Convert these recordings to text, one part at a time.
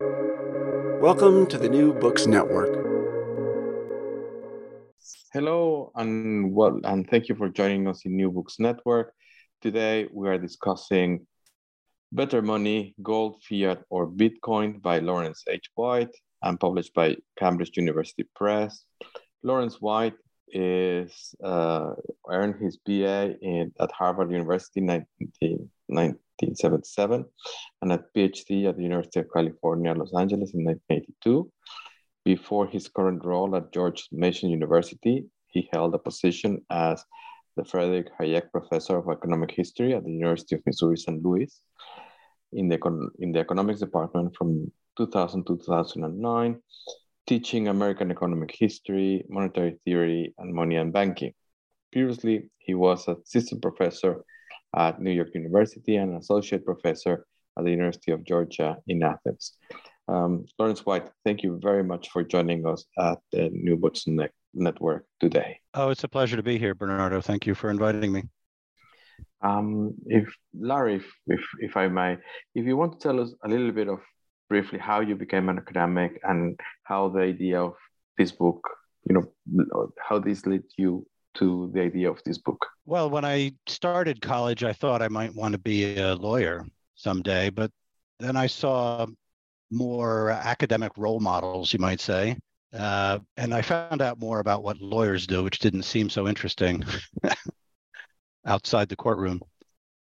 Welcome to the New Books Network. Hello and well, and thank you for joining us in New Books Network. Today we are discussing Better Money, Gold, Fiat, or Bitcoin by Lawrence H. White and published by Cambridge University Press. Lawrence White is uh, earned his BA in, at Harvard University in 1990 1977 and a PhD at the University of California, Los Angeles in 1982. Before his current role at George Mason University, he held a position as the Frederick Hayek Professor of Economic History at the University of Missouri St. Louis in the, in the Economics Department from 2000 to 2009, teaching American economic history, monetary theory, and money and banking. Previously, he was assistant professor at New York University and associate professor at the University of Georgia in Athens. Um, Lawrence White, thank you very much for joining us at the New Books ne- Network today. Oh, it's a pleasure to be here, Bernardo. Thank you for inviting me. Um, if Larry, if, if, if I may, if you want to tell us a little bit of briefly how you became an academic and how the idea of this book, you know, how this led you to the idea of this book? Well, when I started college, I thought I might want to be a lawyer someday, but then I saw more academic role models, you might say. Uh, and I found out more about what lawyers do, which didn't seem so interesting outside the courtroom.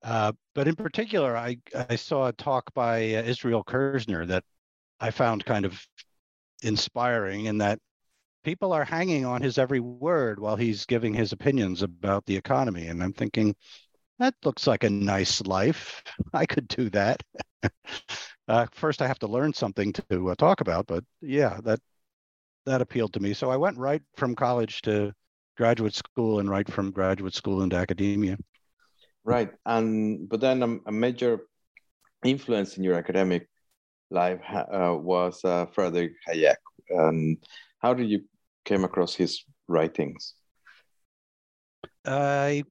Uh, but in particular, I, I saw a talk by uh, Israel Kirzner that I found kind of inspiring in that people are hanging on his every word while he's giving his opinions about the economy. And I'm thinking, that looks like a nice life. I could do that. uh, first, I have to learn something to uh, talk about, but yeah, that that appealed to me. So I went right from college to graduate school, and right from graduate school into academia. Right, and but then a, a major influence in your academic life uh, was uh, Frederick Hayek. Um, how did you came across his writings? I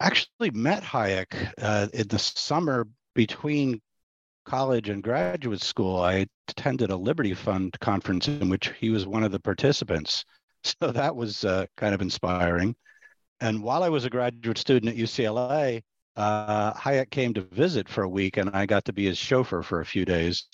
actually met Hayek uh, in the summer between college and graduate school. I attended a Liberty Fund conference in which he was one of the participants. So that was uh, kind of inspiring. And while I was a graduate student at UCLA, uh, Hayek came to visit for a week, and I got to be his chauffeur for a few days.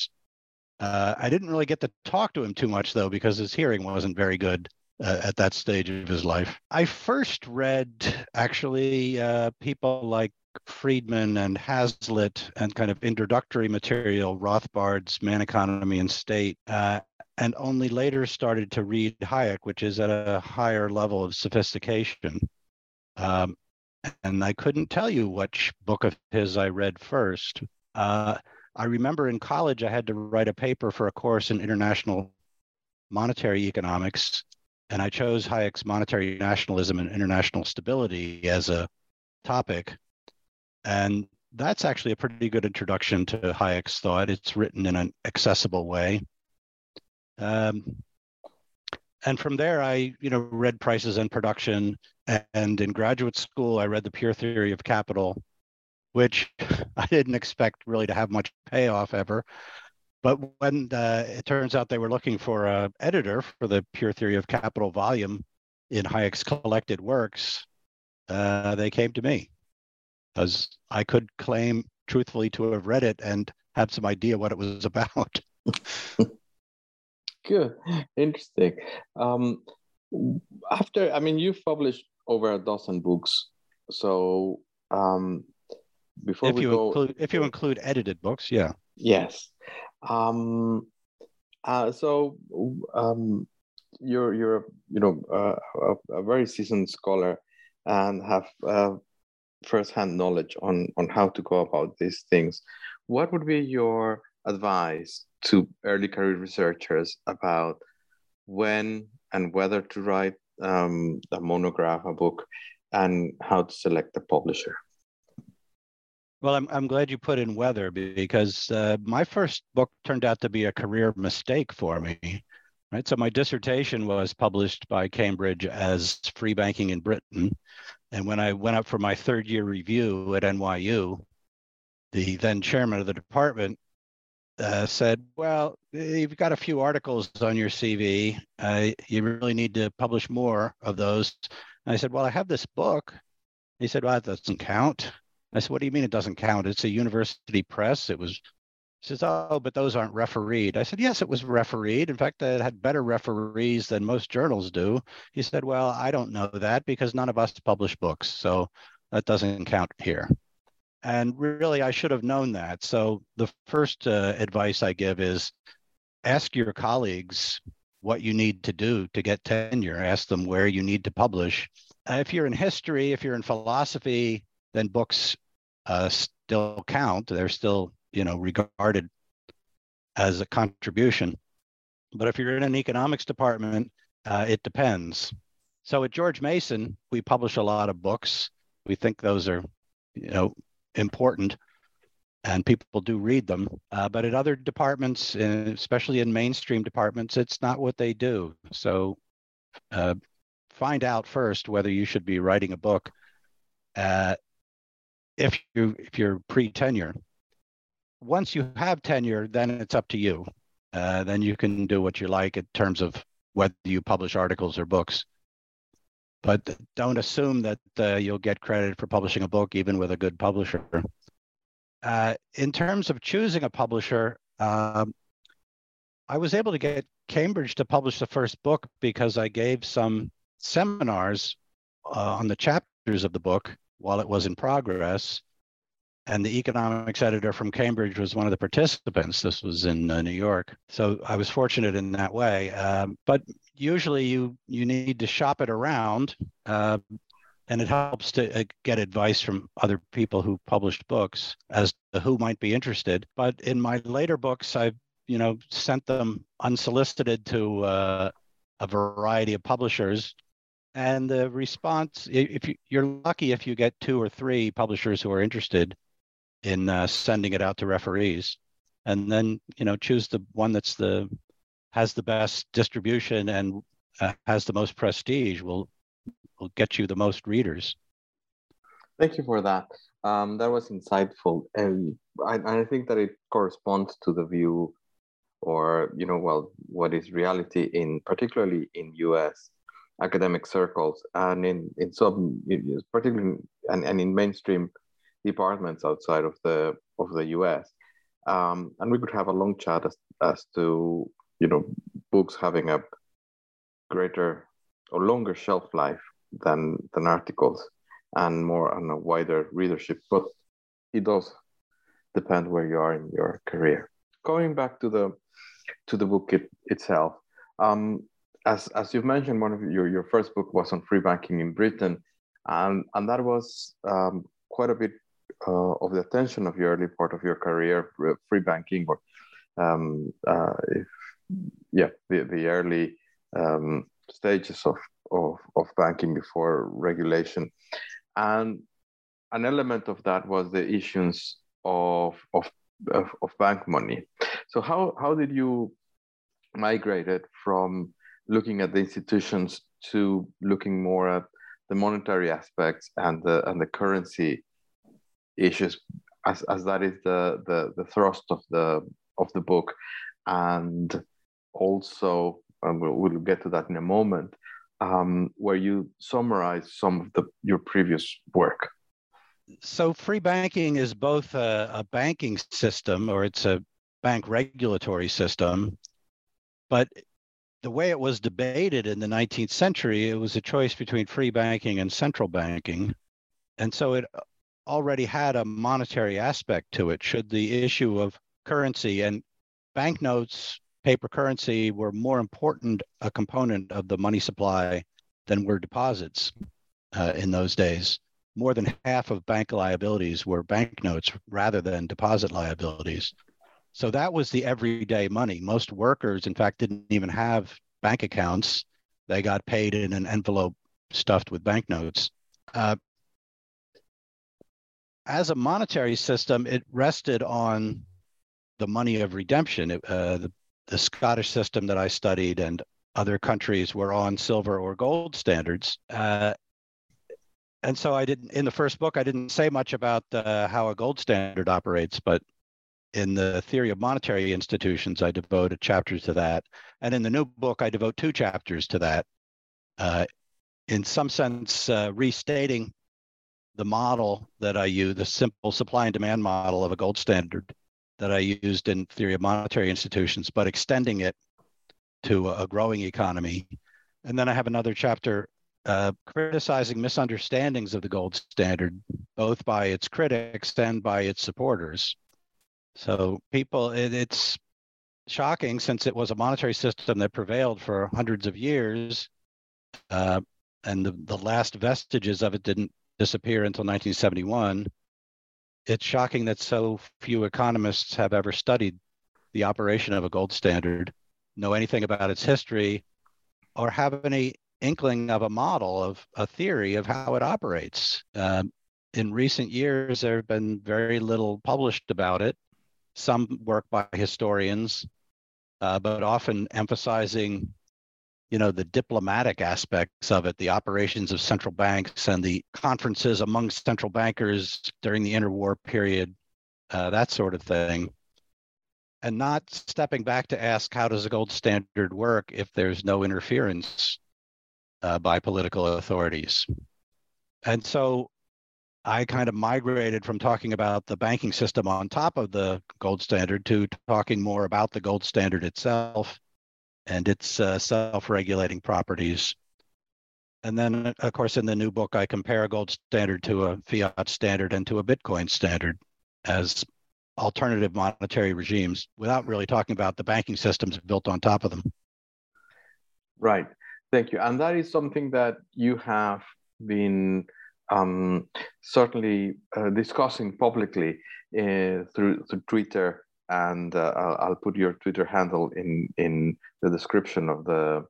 Uh, I didn't really get to talk to him too much though, because his hearing wasn't very good uh, at that stage of his life. I first read actually uh, people like Friedman and Hazlitt and kind of introductory material, Rothbard's Man, Economy, and State, uh, and only later started to read Hayek, which is at a higher level of sophistication. Um, and I couldn't tell you which book of his I read first. Uh, I remember in college, I had to write a paper for a course in international monetary economics, and I chose Hayek's monetary nationalism and international stability as a topic. And that's actually a pretty good introduction to Hayek's thought. It's written in an accessible way. Um, and from there, I, you know, read Prices and Production. And in graduate school, I read The Pure Theory of Capital which I didn't expect really to have much payoff ever. But when uh, it turns out they were looking for an editor for the Pure Theory of Capital volume in Hayek's collected works, uh, they came to me because I could claim truthfully to have read it and had some idea what it was about. Good, interesting. Um, after, I mean, you've published over a dozen books. So, um, before if we you go, include if you include edited books, yeah. Yes. Um, uh, so um, you're you're you know uh, a, a, very seasoned scholar and have uh, firsthand knowledge on on how to go about these things. What would be your advice to early career researchers about when and whether to write um, a monograph, a book, and how to select a publisher? Well, I'm, I'm glad you put in whether because uh, my first book turned out to be a career mistake for me. Right. So my dissertation was published by Cambridge as Free Banking in Britain. And when I went up for my third year review at NYU, the then chairman of the department uh, said, Well, you've got a few articles on your CV. Uh, you really need to publish more of those. And I said, Well, I have this book. He said, Well, that doesn't count. I said, What do you mean it doesn't count? It's a university press. It was, he says, Oh, but those aren't refereed. I said, Yes, it was refereed. In fact, it had better referees than most journals do. He said, Well, I don't know that because none of us publish books. So that doesn't count here. And really, I should have known that. So the first uh, advice I give is ask your colleagues what you need to do to get tenure. Ask them where you need to publish. Uh, if you're in history, if you're in philosophy, then books uh, still count. They're still, you know, regarded as a contribution. But if you're in an economics department, uh, it depends. So at George Mason, we publish a lot of books. We think those are, you know, important and people do read them. Uh, but at other departments, especially in mainstream departments, it's not what they do. So uh, find out first whether you should be writing a book uh, if you if you're pre-tenure. Once you have tenure, then it's up to you. Uh, then you can do what you like in terms of whether you publish articles or books but don't assume that uh, you'll get credit for publishing a book even with a good publisher. Uh, in terms of choosing a publisher, um, I was able to get Cambridge to publish the first book because I gave some seminars uh, on the chapters of the book while it was in progress. And the economics editor from Cambridge was one of the participants. This was in uh, New York. So I was fortunate in that way. Um, but usually you you need to shop it around uh, and it helps to uh, get advice from other people who published books as to who might be interested but in my later books i've you know sent them unsolicited to uh, a variety of publishers and the response if you, you're lucky if you get two or three publishers who are interested in uh, sending it out to referees and then you know choose the one that's the has the best distribution and uh, has the most prestige will will get you the most readers. Thank you for that. Um, that was insightful, and I, I think that it corresponds to the view, or you know, well, what is reality in particularly in U.S. academic circles and in in some particularly and, and in mainstream departments outside of the of the U.S. Um, and we could have a long chat as, as to you know books having a greater or longer shelf life than than articles and more on a wider readership but it does depend where you are in your career going back to the to the book it, itself um, as as you've mentioned one of your your first book was on free banking in britain and and that was um, quite a bit uh, of the attention of your early part of your career free banking or um, uh, if yeah, the, the early um, stages of, of, of banking before regulation. And an element of that was the issuance of, of, of, of bank money. So how, how did you migrate it from looking at the institutions to looking more at the monetary aspects and the, and the currency issues as, as that is the, the, the thrust of the, of the book and also, um, we'll, we'll, get to that in a moment, um, where you summarize some of the, your previous work. So, free banking is both a, a banking system or it's a bank regulatory system, but the way it was debated in the 19th century, it was a choice between free banking and central banking. And so it already had a monetary aspect to it. Should the issue of currency and banknotes paper currency were more important a component of the money supply than were deposits uh, in those days. More than half of bank liabilities were banknotes rather than deposit liabilities. So that was the everyday money. Most workers, in fact, didn't even have bank accounts. They got paid in an envelope stuffed with banknotes. Uh, as a monetary system, it rested on the money of redemption. It, uh, the, the Scottish system that I studied and other countries were on silver or gold standards. Uh, and so I didn't, in the first book, I didn't say much about uh, how a gold standard operates, but in the theory of monetary institutions, I devote a chapter to that. And in the new book, I devote two chapters to that. Uh, in some sense, uh, restating the model that I use, the simple supply and demand model of a gold standard that I used in theory of monetary institutions, but extending it to a growing economy. And then I have another chapter uh, criticizing misunderstandings of the gold standard, both by its critics and by its supporters. So people, it, it's shocking since it was a monetary system that prevailed for hundreds of years, uh, and the, the last vestiges of it didn't disappear until 1971. It's shocking that so few economists have ever studied the operation of a gold standard, know anything about its history, or have any inkling of a model of a theory of how it operates. Uh, in recent years, there have been very little published about it. Some work by historians, uh, but often emphasizing, you know, the diplomatic aspects of it, the operations of central banks and the conferences among central bankers during the interwar period, uh, that sort of thing and not stepping back to ask how does a gold standard work if there's no interference uh, by political authorities. And so I kind of migrated from talking about the banking system on top of the gold standard to talking more about the gold standard itself and its uh, self regulating properties. And then, of course, in the new book, I compare a gold standard to a fiat standard and to a Bitcoin standard as alternative monetary regimes without really talking about the banking systems built on top of them. Right. Thank you. And that is something that you have been um, certainly uh, discussing publicly uh, through, through Twitter, and uh, I'll, put your Twitter handle in in the description of the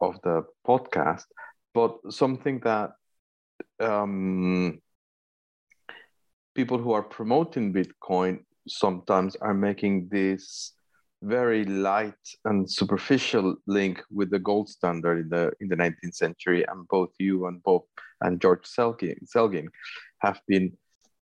of the podcast. But something that um, people who are promoting Bitcoin sometimes are making this very light and superficial link with the gold standard in the in the 19th century and both you and bob and george selgin, selgin have been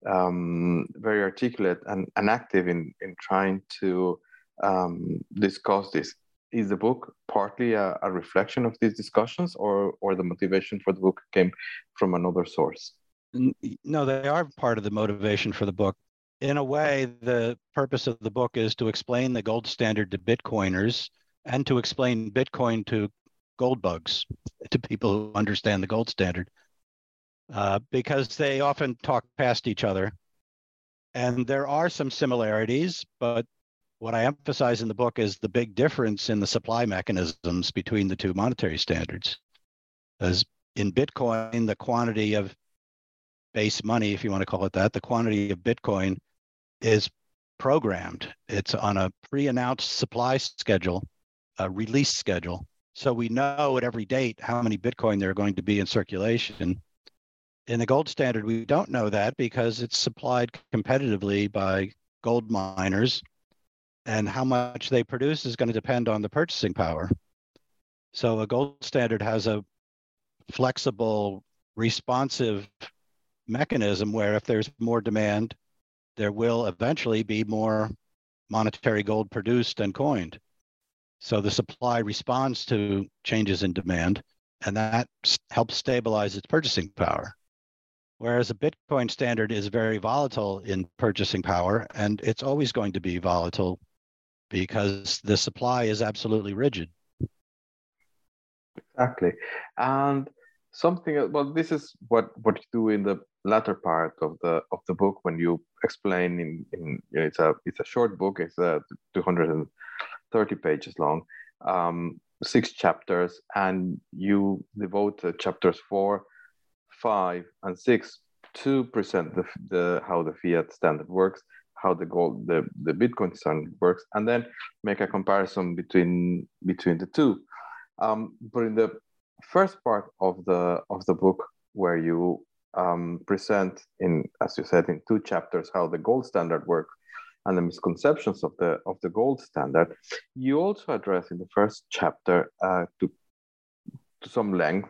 um, very articulate and, and active in in trying to um, discuss this. Is the book partly a, a reflection of these discussions or or the motivation for the book came from another source? No they are part of the motivation for the book in a way, the purpose of the book is to explain the gold standard to Bitcoiners and to explain Bitcoin to gold bugs, to people who understand the gold standard, uh, because they often talk past each other. And there are some similarities, but what I emphasize in the book is the big difference in the supply mechanisms between the two monetary standards. As in Bitcoin, the quantity of base money, if you want to call it that, the quantity of Bitcoin is programmed. It's on a pre-announced supply schedule, a release schedule. So we know at every date how many Bitcoin there are going to be in circulation. In the gold standard, we don't know that because it's supplied competitively by gold miners, and how much they produce is going to depend on the purchasing power. So a gold standard has a flexible, responsive mechanism where if there's more demand, there will eventually be more monetary gold produced and coined. So the supply responds to changes in demand, and that helps stabilize its purchasing power. Whereas a Bitcoin standard is very volatile in purchasing power, and it's always going to be volatile because the supply is absolutely rigid. Exactly. And something well this is what what you do in the latter part of the of the book when you explain in in you know, it's a it's a short book it's a 230 pages long um, six chapters and you devote uh, chapters four five and six to present the, the how the fiat standard works how the gold the, the Bitcoin standard works, and then make a comparison between between the two. Um, but in the first part of the of the book, where you um, present in, as you said, in two chapters how the gold standard works and the misconceptions of the of the gold standard, you also address in the first chapter uh, to to some length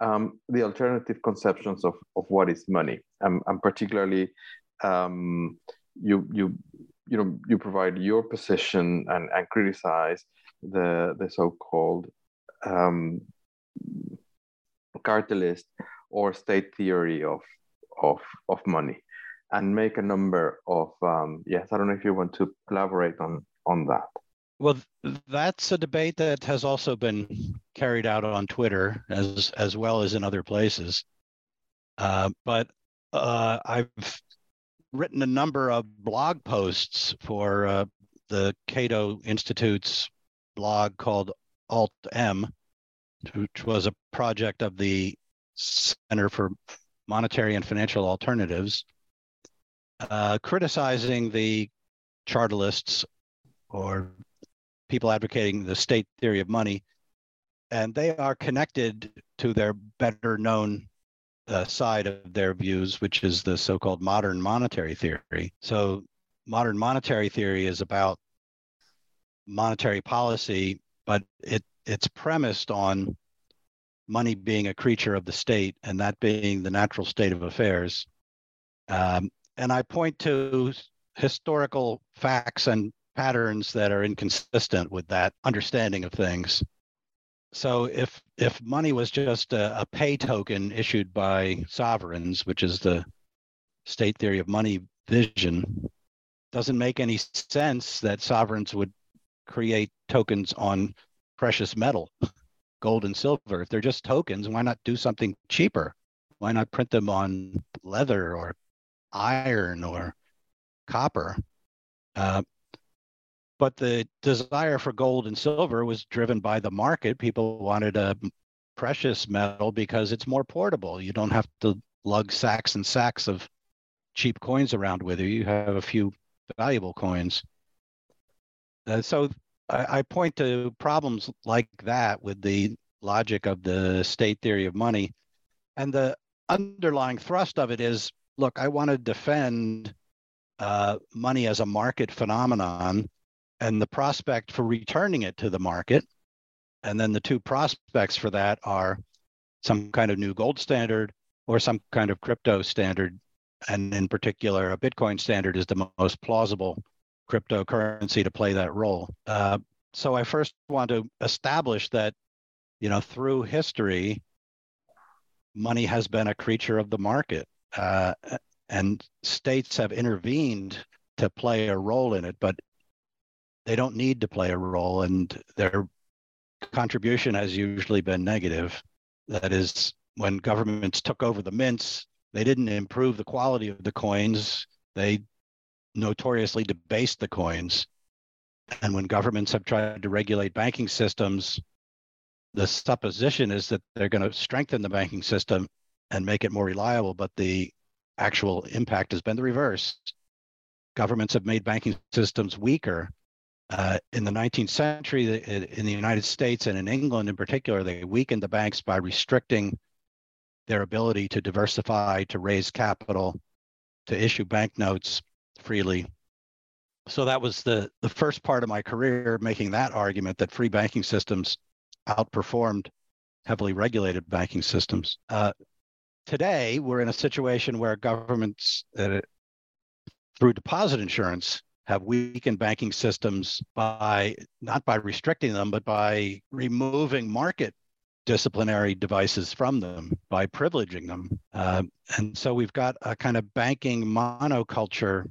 um, the alternative conceptions of, of what is money, and, and particularly um, you you you know you provide your position and, and criticize the the so-called um, chartalist or state theory of of of money. And make a number of um, yes i don't know if you want to elaborate on on that. Well that's a debate that has also been carried out on twitter as as well as in other places. Uh, but uh, i've written a number of blog posts for uh, the cato institute's blog called alt m which was a project of the Center for Monetary and Financial Alternatives, uh, criticizing the chartalists or people advocating the state theory of money. And they are connected to their better known uh, side of their views, which is the so called modern monetary theory. So, modern monetary theory is about monetary policy, but it, it's premised on money being a creature of the state and that being the natural state of affairs. Um, and I point to historical facts and patterns that are inconsistent with that understanding of things. So if if money was just a, a pay token issued by sovereigns, which is the state theory of money vision, doesn't make any sense that sovereigns would create tokens on precious metal gold and silver. If they're just tokens, why not do something cheaper? Why not print them on leather or iron or copper? Uh, but the desire for gold and silver was driven by the market. People wanted a precious metal because it's more portable. You don't have to lug sacks and sacks of cheap coins around with you. You have a few valuable coins. Uh, so I, I point to problems like that with the logic of the state theory of money. And the underlying thrust of it is look, I want to defend uh, money as a market phenomenon and the prospect for returning it to the market. And then the two prospects for that are some kind of new gold standard or some kind of crypto standard. And in particular, a Bitcoin standard is the most plausible cryptocurrency to play that role. Uh, so I first want to establish that, you know, through history, money has been a creature of the market, uh, and states have intervened to play a role in it, but they don't need to play a role, and their contribution has usually been negative. That is, when governments took over the mints, they didn't improve the quality of the coins. They notoriously debased the coins. And when governments have tried to regulate banking systems, the supposition is that they're going to strengthen the banking system and make it more reliable, but the actual impact has been the reverse. Governments have made banking systems weaker. Uh, in the 19th century, in the United States and in England in particular, they weakened the banks by restricting their ability to diversify, to raise capital, to issue banknotes freely so that was the the first part of my career making that argument that free banking systems outperformed heavily regulated banking systems. Uh, today, we're in a situation where governments, uh, through deposit insurance, have weakened banking systems by not by restricting them, but by removing market disciplinary devices from them by privileging them. Uh, and so we've got a kind of banking monoculture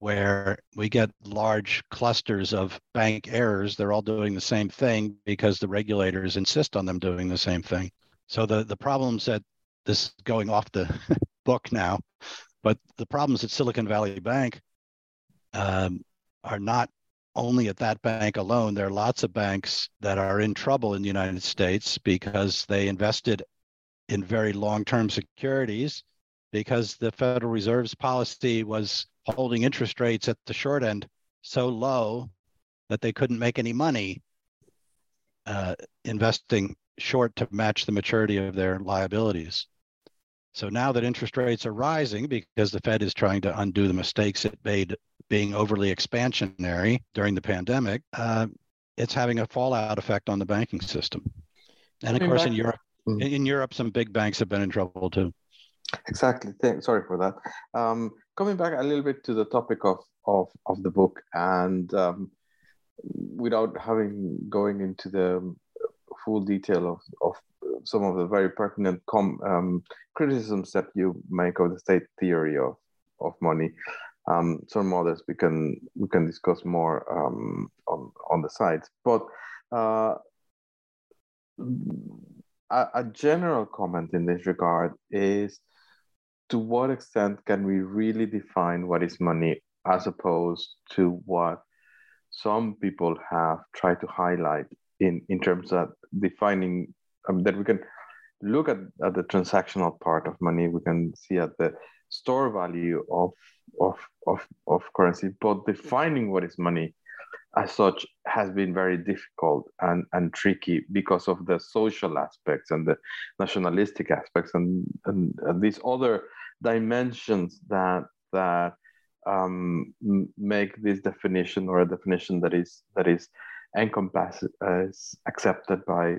where we get large clusters of bank errors. They're all doing the same thing because the regulators insist on them doing the same thing. So the, the problems that this is going off the book now, but the problems at Silicon Valley Bank um, are not only at that bank alone. There are lots of banks that are in trouble in the United States because they invested in very long term securities because the Federal Reserve's policy was holding interest rates at the short end so low that they couldn't make any money uh, investing short to match the maturity of their liabilities. So now that interest rates are rising because the Fed is trying to undo the mistakes it made being overly expansionary during the pandemic, uh, it's having a fallout effect on the banking system. And of course, in Europe, mm-hmm. in Europe, some big banks have been in trouble too. Exactly. Thank, sorry for that. Um, coming back a little bit to the topic of of, of the book, and um, without having going into the full detail of, of some of the very pertinent com, um, criticisms that you make of the state theory of, of money. Um, some others we can we can discuss more um, on on the sides, but uh, a, a, general comment in this regard is to what extent can we really define what is money as opposed to what some people have tried to highlight in, in terms of defining um, that we can look at, at the transactional part of money, we can see at the store value of, of, of, of currency, but defining what is money as such has been very difficult and, and tricky because of the social aspects and the nationalistic aspects and, and, and these other dimensions that that um, make this definition or a definition that is that is encompassed as accepted by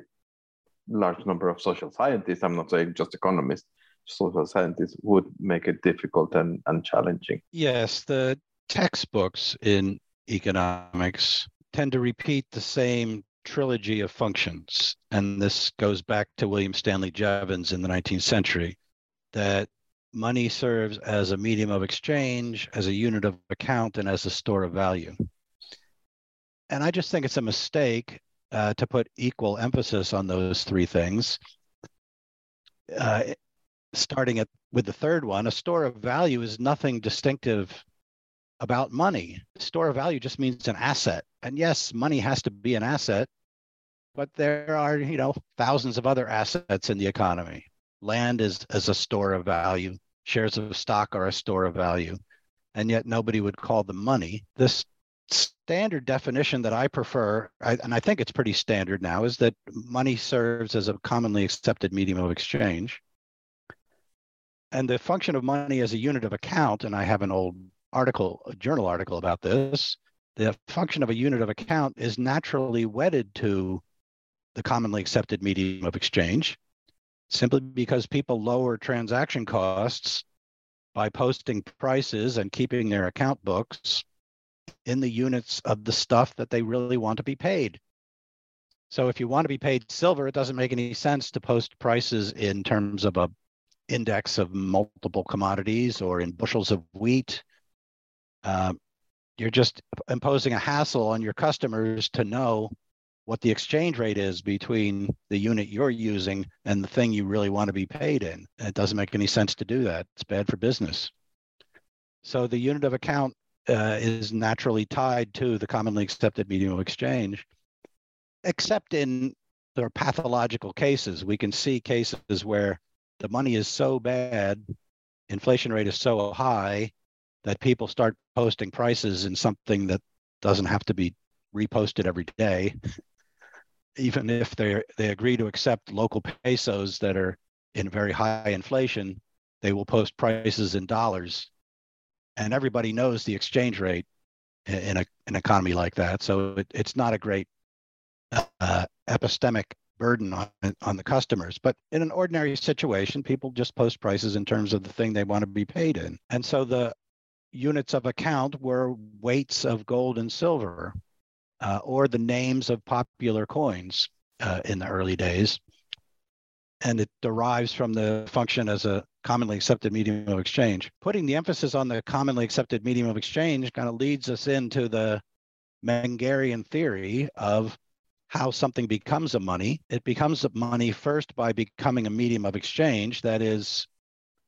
large number of social scientists. I'm not saying just economists. Social scientists would make it difficult and, and challenging. Yes, the textbooks in economics tend to repeat the same trilogy of functions. And this goes back to William Stanley Jevons in the 19th century that money serves as a medium of exchange, as a unit of account, and as a store of value. And I just think it's a mistake uh, to put equal emphasis on those three things. Uh, starting at with the third one, a store of value is nothing distinctive about money. Store of value just means an asset. And yes, money has to be an asset, but there are, you know, thousands of other assets in the economy. Land is as a store of value. Shares of stock are a store of value. And yet nobody would call them money. This standard definition that I prefer, I, and I think it's pretty standard now, is that money serves as a commonly accepted medium of exchange. And the function of money as a unit of account, and I have an old article, a journal article about this, the function of a unit of account is naturally wedded to the commonly accepted medium of exchange simply because people lower transaction costs by posting prices and keeping their account books in the units of the stuff that they really want to be paid. So if you want to be paid silver, it doesn't make any sense to post prices in terms of a index of multiple commodities or in bushels of wheat. Uh, you're just imposing a hassle on your customers to know what the exchange rate is between the unit you're using and the thing you really want to be paid in. It doesn't make any sense to do that. It's bad for business. So the unit of account uh, is naturally tied to the commonly accepted medium of exchange, except in the pathological cases. We can see cases where the money is so bad, inflation rate is so high that people start posting prices in something that doesn't have to be reposted every day even if they they agree to accept local pesos that are in very high inflation, they will post prices in dollars, and everybody knows the exchange rate in a, an economy like that. So it, it's not a great uh, epistemic burden on, on the customers. But in an ordinary situation, people just post prices in terms of the thing they want to be paid in. And so the units of account were weights of gold and silver uh, or the names of popular coins uh, in the early days. And it derives from the function as a commonly accepted medium of exchange. Putting the emphasis on the commonly accepted medium of exchange kind of leads us into the Mengerian theory of how something becomes a money. It becomes a money first by becoming a medium of exchange. That is,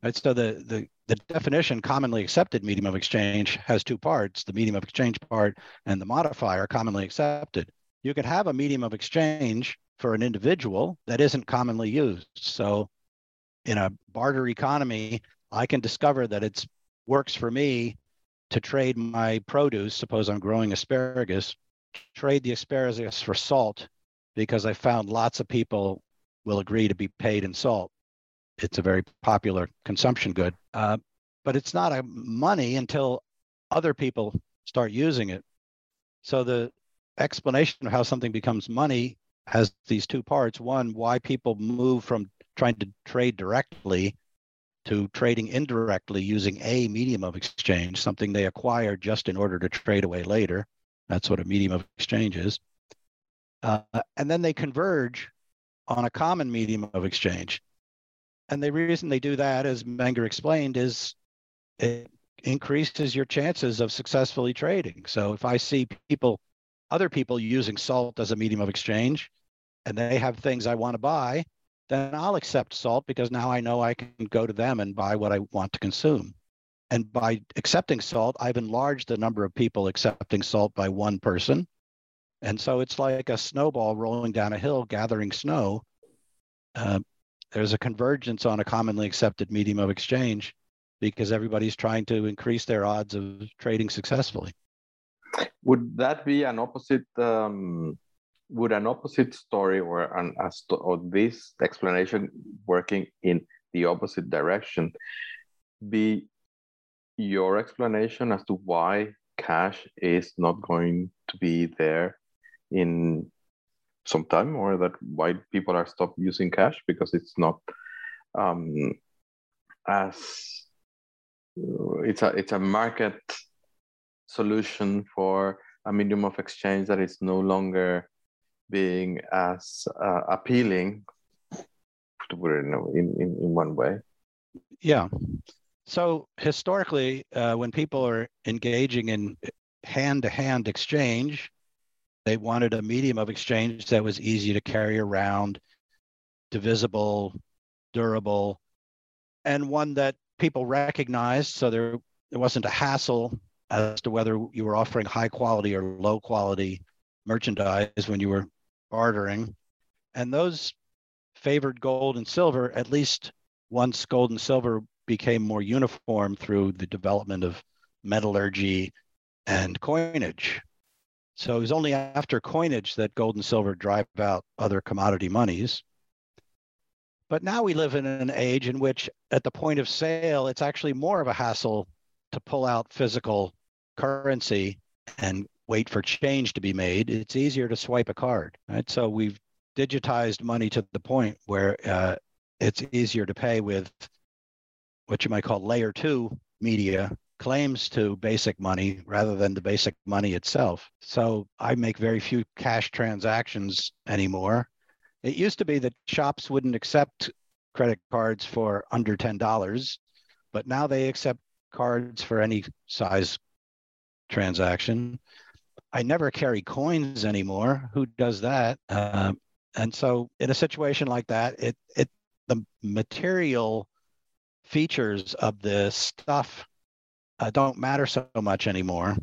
right, so the, the the definition commonly accepted medium of exchange has two parts the medium of exchange part and the modifier commonly accepted. You could have a medium of exchange for an individual that isn't commonly used. So in a barter economy i can discover that it works for me to trade my produce, suppose I'm growing asparagus, trade the asparagus for salt because I found lots of people will agree to be paid in salt. It's a very popular consumption good, uh, but it's not a money until other people start using it. So the explanation of how something becomes money has these two parts. One, why people move from trying to trade directly to trading indirectly using a medium of exchange, something they acquire just in order to trade away later. That's what a medium of exchange is. Uh, and then they converge on a common medium of exchange. And the reason they do that, as Menger explained, is it increases your chances of successfully trading. So if I see people, other people using salt as a medium of exchange, and they have things I want to buy, then I'll accept salt because now I know I can go to them and buy what I want to consume. And by accepting salt, I've enlarged the number of people accepting salt by one person. And so it's like a snowball rolling down a hill gathering snow. Uh, there's a convergence on a commonly accepted medium of exchange because everybody's trying to increase their odds of trading successfully. Would that be an opposite um, would an opposite story or an or this explanation working in the opposite direction be your explanation as to why cash is not going to be there in some time or that why people are stopped using cash because it's not um, as it's a it's a market solution for a medium of exchange that is no longer being as uh, appealing, to put it in, in, in one way. Yeah. So historically, uh, when people are engaging in hand-to-hand exchange, they wanted a medium of exchange that was easy to carry around, divisible, durable, and one that people recognized. So there, there wasn't a hassle as to whether you were offering high quality or low quality merchandise when you were bartering. And those favored gold and silver, at least once gold and silver became more uniform through the development of metallurgy and coinage. So it was only after coinage that gold and silver drive out other commodity monies. But now we live in an age in which, at the point of sale, it's actually more of a hassle to pull out physical currency and wait for change to be made, it's easier to swipe a card. Right? So we've digitized money to the point where uh, it's easier to pay with what you might call layer two media claims to basic money rather than the basic money itself. So I make very few cash transactions anymore. It used to be that shops wouldn't accept credit cards for under $10, but now they accept cards for any size transaction. I never carry coins anymore. Who does that? Uh, and so, in a situation like that, it it the material features of the stuff uh, don't matter so much anymore.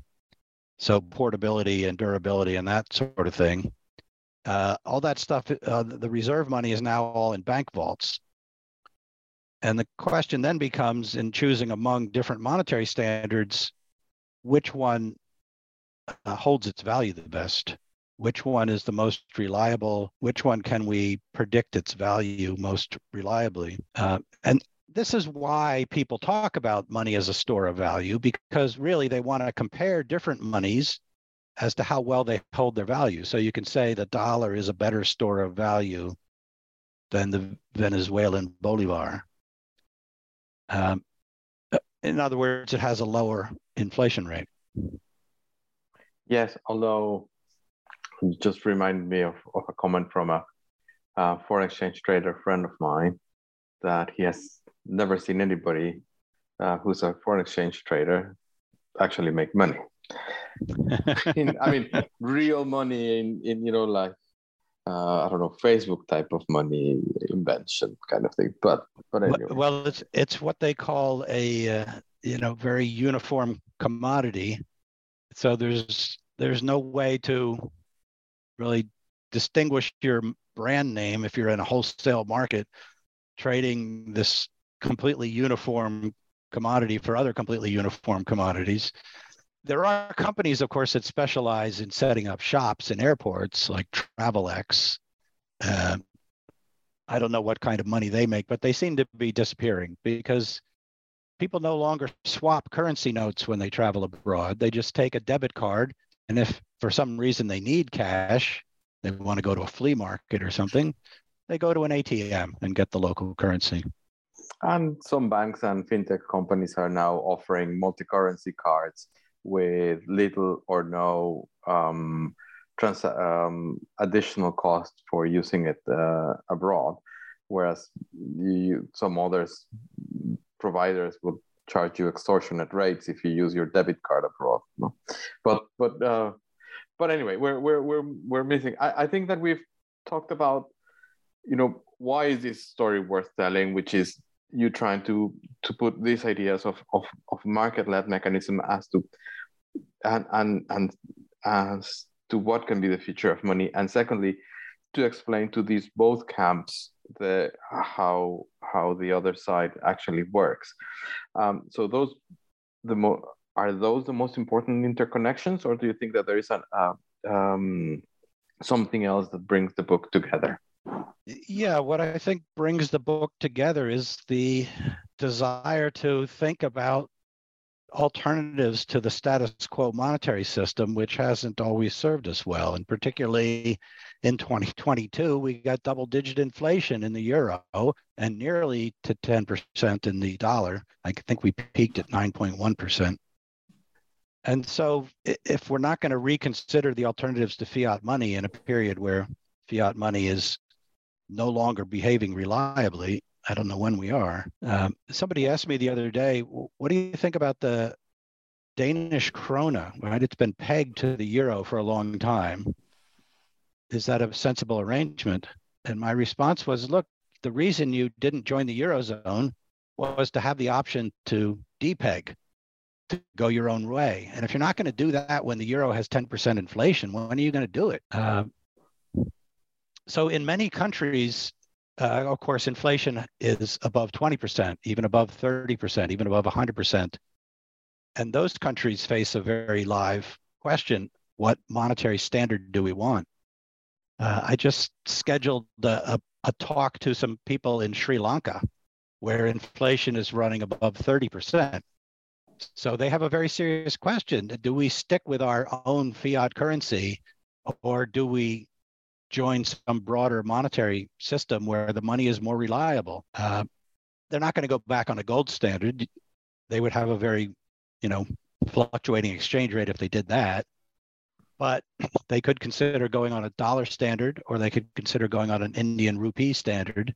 So portability and durability and that sort of thing. Uh, all that stuff, uh, the reserve money is now all in bank vaults. And the question then becomes in choosing among different monetary standards, which one uh, holds its value the best? Which one is the most reliable? Which one can we predict its value most reliably? Uh, and this is why people talk about money as a store of value, because really they want to compare different monies as to how well they hold their value. So you can say the dollar is a better store of value than the Venezuelan bolivar. Um, in other words, it has a lower inflation rate. Yes, although it just reminded me of, of a comment from a, a foreign exchange trader friend of mine that he has never seen anybody uh, who's a foreign exchange trader actually make money. in, I mean, real money in, in you know, like, uh, I don't know, Facebook type of money invention kind of thing. But, but anyway. Well, it's, it's what they call a, uh, you know, very uniform commodity so there's there's no way to really distinguish your brand name if you're in a wholesale market trading this completely uniform commodity for other completely uniform commodities. There are companies, of course, that specialize in setting up shops in airports like Travelex. Uh, I don't know what kind of money they make, but they seem to be disappearing because people no longer swap currency notes when they travel abroad. They just take a debit card. And if for some reason they need cash, they want to go to a flea market or something, they go to an ATM and get the local currency. And some banks and fintech companies are now offering multi currency cards with little or no um, trans- um, additional cost for using it uh, abroad, whereas you, some others providers would charge you extortionate rates if you use your debit card abroad. No? But but uh, but anyway, we're we're we're we're missing. I, I think that we've talked about, you know, why is this story worth telling, which is you trying to to put these ideas of of, of market-led mechanism as to and and and as to what can be the future of money. And secondly to explain to these both camps the how how the other side actually works. Um, so those the mo- are those the most important interconnections or do you think that there is an uh, um, something else that brings the book together yeah what i think brings the book together is the desire to think about alternatives to the status quo monetary system, which hasn't always served us well. And particularly in 2022, we got double digit inflation in the euro and nearly to 10% in the dollar. I think we peaked at 9.1%. And so, if we're not going to reconsider the alternatives to fiat money in a period where fiat money is no longer behaving reliably, I don't know when we are. Um, somebody asked me the other day, what do you think about the Danish krona? Right, it's been pegged to the euro for a long time. Is that a sensible arrangement? And my response was, look, the reason you didn't join the eurozone was to have the option to depeg, to go your own way. And if you're not going to do that when the euro has 10% inflation, when are you going to do it? Uh, so in many countries, uh, of course, inflation is above 20%, even above 30%, even above 100%. And those countries face a very live question what monetary standard do we want? Uh, I just scheduled a, a, a talk to some people in Sri Lanka where inflation is running above 30%. So they have a very serious question. Do we stick with our own fiat currency or do we join some broader monetary system where the money is more reliable. Uh, they're not going to go back on a gold standard. They would have a very, you know, fluctuating exchange rate if they did that. But they could consider going on a dollar standard, or they could consider going on an Indian rupee standard.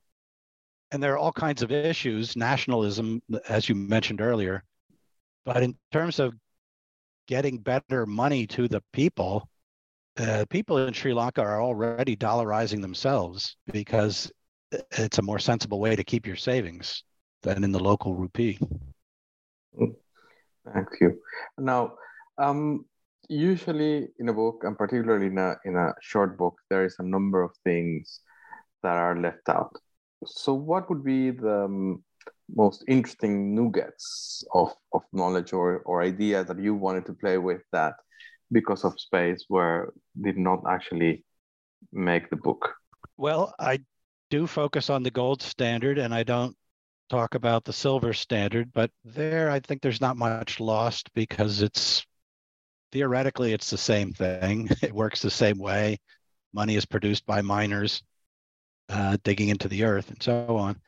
And there are all kinds of issues, nationalism, as you mentioned earlier. But in terms of getting better money to the people, uh, people in Sri Lanka are already dollarizing themselves because it's a more sensible way to keep your savings than in the local rupee. Thank you. Now, um, usually in a book, and particularly in a, in a short book, there is a number of things that are left out. So, what would be the um, most interesting nuggets of, of knowledge or, or ideas that you wanted to play with that because of space were did not actually make the book? Well, I do focus on the gold standard and I don't talk about the silver standard, but there I think there's not much lost because it's theoretically it's the same thing. It works the same way. Money is produced by miners uh, digging into the earth and so on.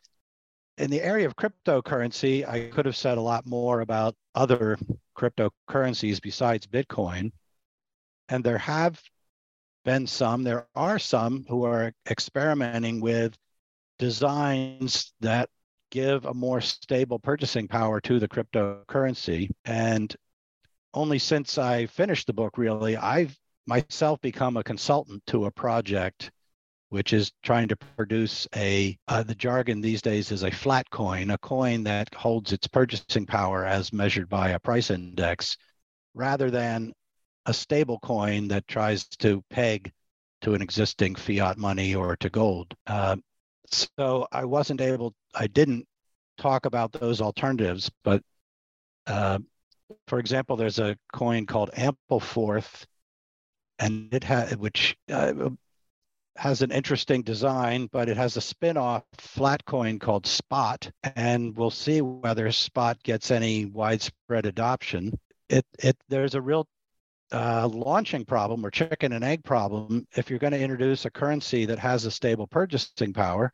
In the area of cryptocurrency, I could have said a lot more about other cryptocurrencies besides Bitcoin. And there have been some, there are some who are experimenting with designs that give a more stable purchasing power to the cryptocurrency. And only since I finished the book, really, I've myself become a consultant to a project which is trying to produce a uh, the jargon these days is a flat coin a coin that holds its purchasing power as measured by a price index rather than a stable coin that tries to peg to an existing fiat money or to gold. Uh, so I wasn't able, I didn't talk about those alternatives, but Uh, for example, there's a coin called Ampleforth, and it has which uh, has an interesting design, but it has a spin-off flat coin called Spot, and we'll see whether Spot gets any widespread adoption. It it there's a real uh, launching problem or chicken and egg problem if you're going to introduce a currency that has a stable purchasing power,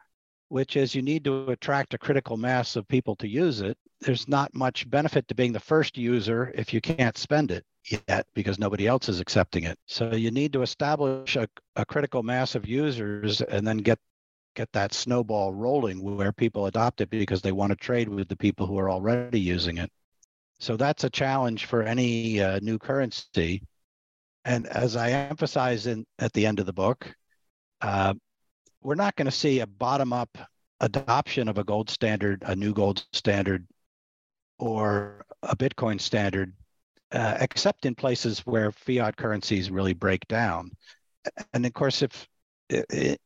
which is you need to attract a critical mass of people to use it. There's not much benefit to being the first user if you can't spend it yet because nobody else is accepting it. So you need to establish a, a critical mass of users and then get get that snowball rolling where people adopt it because they want to trade with the people who are already using it. So that's a challenge for any uh, new currency. And as I emphasize in at the end of the book, uh, we're not going to see a bottom up adoption of a gold standard, a new gold standard, or a Bitcoin standard uh, except in places where fiat currencies really break down. And of course, if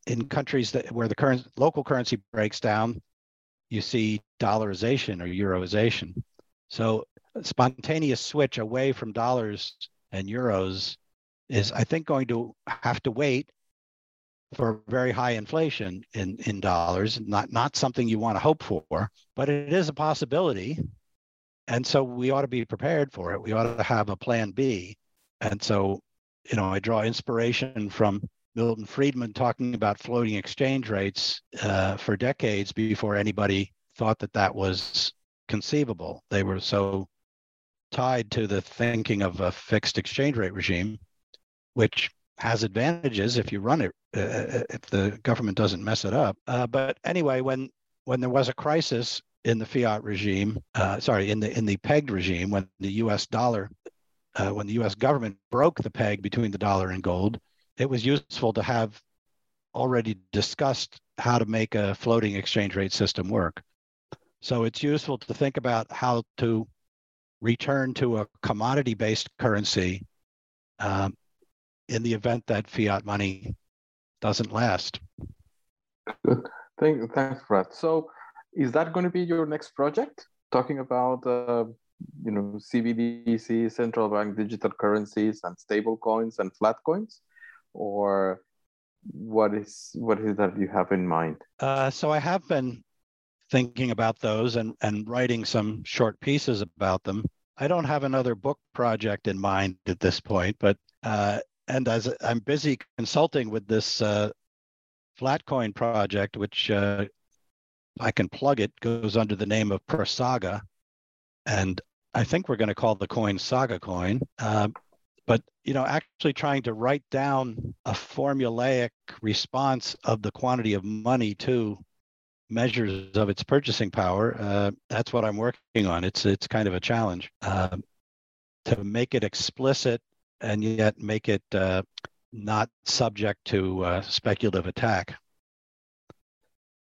in countries that where the current local currency breaks down, you see dollarization or euroization. So spontaneous switch away from dollars and euros is, I think, going to have to wait for very high inflation in, in dollars. Not not something you want to hope for, but it is a possibility and so we ought to be prepared for it. We ought to have a plan B. And so, you know, I draw inspiration from Milton Friedman talking about floating exchange rates uh, for decades before anybody thought that that was conceivable. They were so tied to the thinking of a fixed exchange rate regime, which has advantages if you run it, uh, uh if the government doesn't mess it up. Uh, but anyway, when when there was a crisis in the fiat regime, uh, sorry, in the in the pegged regime, when the U.S. dollar, uh, when the U.S. government broke the peg between the dollar and gold, it was useful to have already discussed how to make a floating exchange rate system work. So it's useful to think about how to return to a commodity-based currency um, in the event that fiat money doesn't last. Good. Thank, thanks, Brad. So is that going to be your next project? Talking about uh, you know CBDC, central bank digital currencies, and stable coins and flat coins, or what is what is that you have in mind? Uh, so I have been thinking about those and and writing some short pieces about them. I don't have another book project in mind at this point, but uh, and as I'm busy consulting with this uh, Flatcoin project, which uh, I can plug it, goes under the name of Prasaga. And I think we're going to call the coin Saga coin. Uh, but you know, actually trying to write down a formulaic response of the quantity of money to measures of its purchasing power. Uh, that's what I'm working on. It's it's kind of a challenge uh, to make it explicit and yet make it uh, not subject to uh, speculative attack.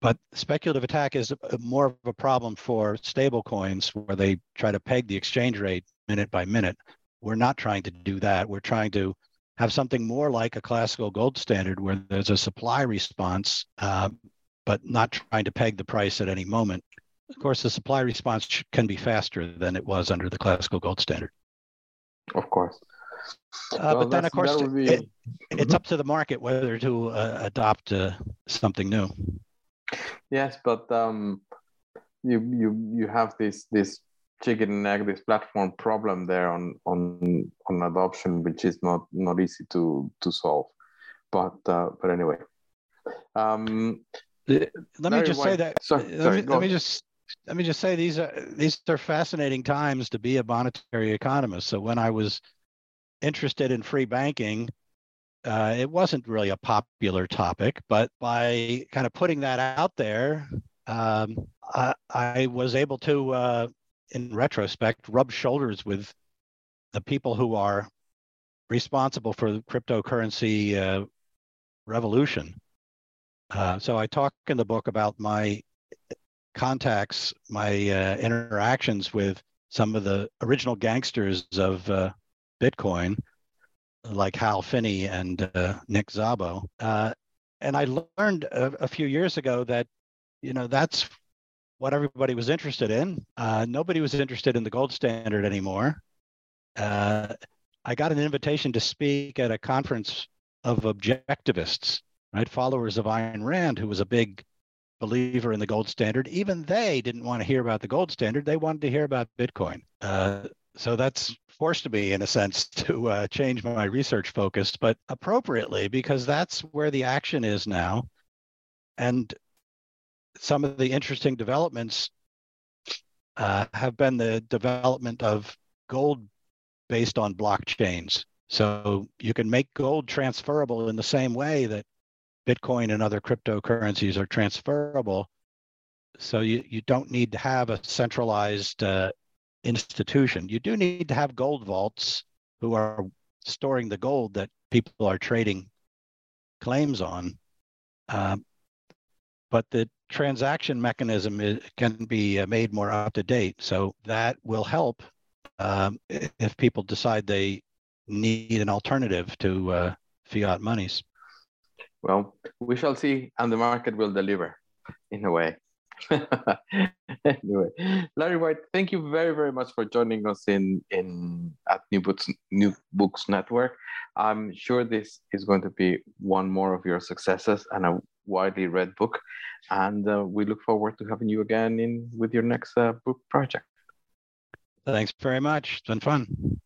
But speculative attack is more of a problem for stable coins where they try to peg the exchange rate minute by minute. We're not trying to do that. We're trying to have something more like a classical gold standard where there's a supply response, uh, but not trying to peg the price at any moment. Of course, the supply response can be faster than it was under the classical gold standard. Of course. Uh, well, but then, of course, be... it, it's mm-hmm. up to the market whether to uh, adopt uh, something new. Yes, but um, you you you have this this chicken and egg this platform problem there on on on adoption, which is not not easy to to solve. But uh, but anyway, um, let me just say that. Sorry, let, sorry, me, let me just let me just say these are these are fascinating times to be a monetary economist. So when I was interested in free banking, uh, it wasn't really a popular topic, but by kind of putting that out there, um, I, I, was able to, uh, in retrospect, rub shoulders with the people who are responsible for the cryptocurrency uh, revolution. Uh, so I talk in the book about my contacts, my uh, interactions with some of the original gangsters of uh, Bitcoin like Hal Finney and uh, Nick Szabo. Uh, and I learned a, a, few years ago that, you know, that's what everybody was interested in. Uh, nobody was interested in the gold standard anymore. I got an invitation to speak at a conference of objectivists, right? Followers of Ayn Rand, who was a big believer in the gold standard. Even they didn't want to hear about the gold standard. They wanted to hear about Bitcoin. Uh, so that's forced me, in a sense, to uh, change my research focus, but appropriately because that's where the action is now. And some of the interesting developments uh, have been the development of gold based on blockchains. So you can make gold transferable in the same way that Bitcoin and other cryptocurrencies are transferable. So you, you don't need to have a centralized uh, institution. You do need to have gold vaults who are storing the gold that people are trading claims on. Um, but the transaction mechanism is, can be uh, made more up to date. So that will help um, if people decide they need an alternative to uh, fiat monies. Well, we shall see, and the market will deliver in a way. anyway, Larry White, thank you very, very much for joining us in in at New Books New Books Network. I'm sure this is going to be one more of your successes and a widely read book, and uh, we look forward to having you again in with your next uh, book project. Thanks very much. It's been fun.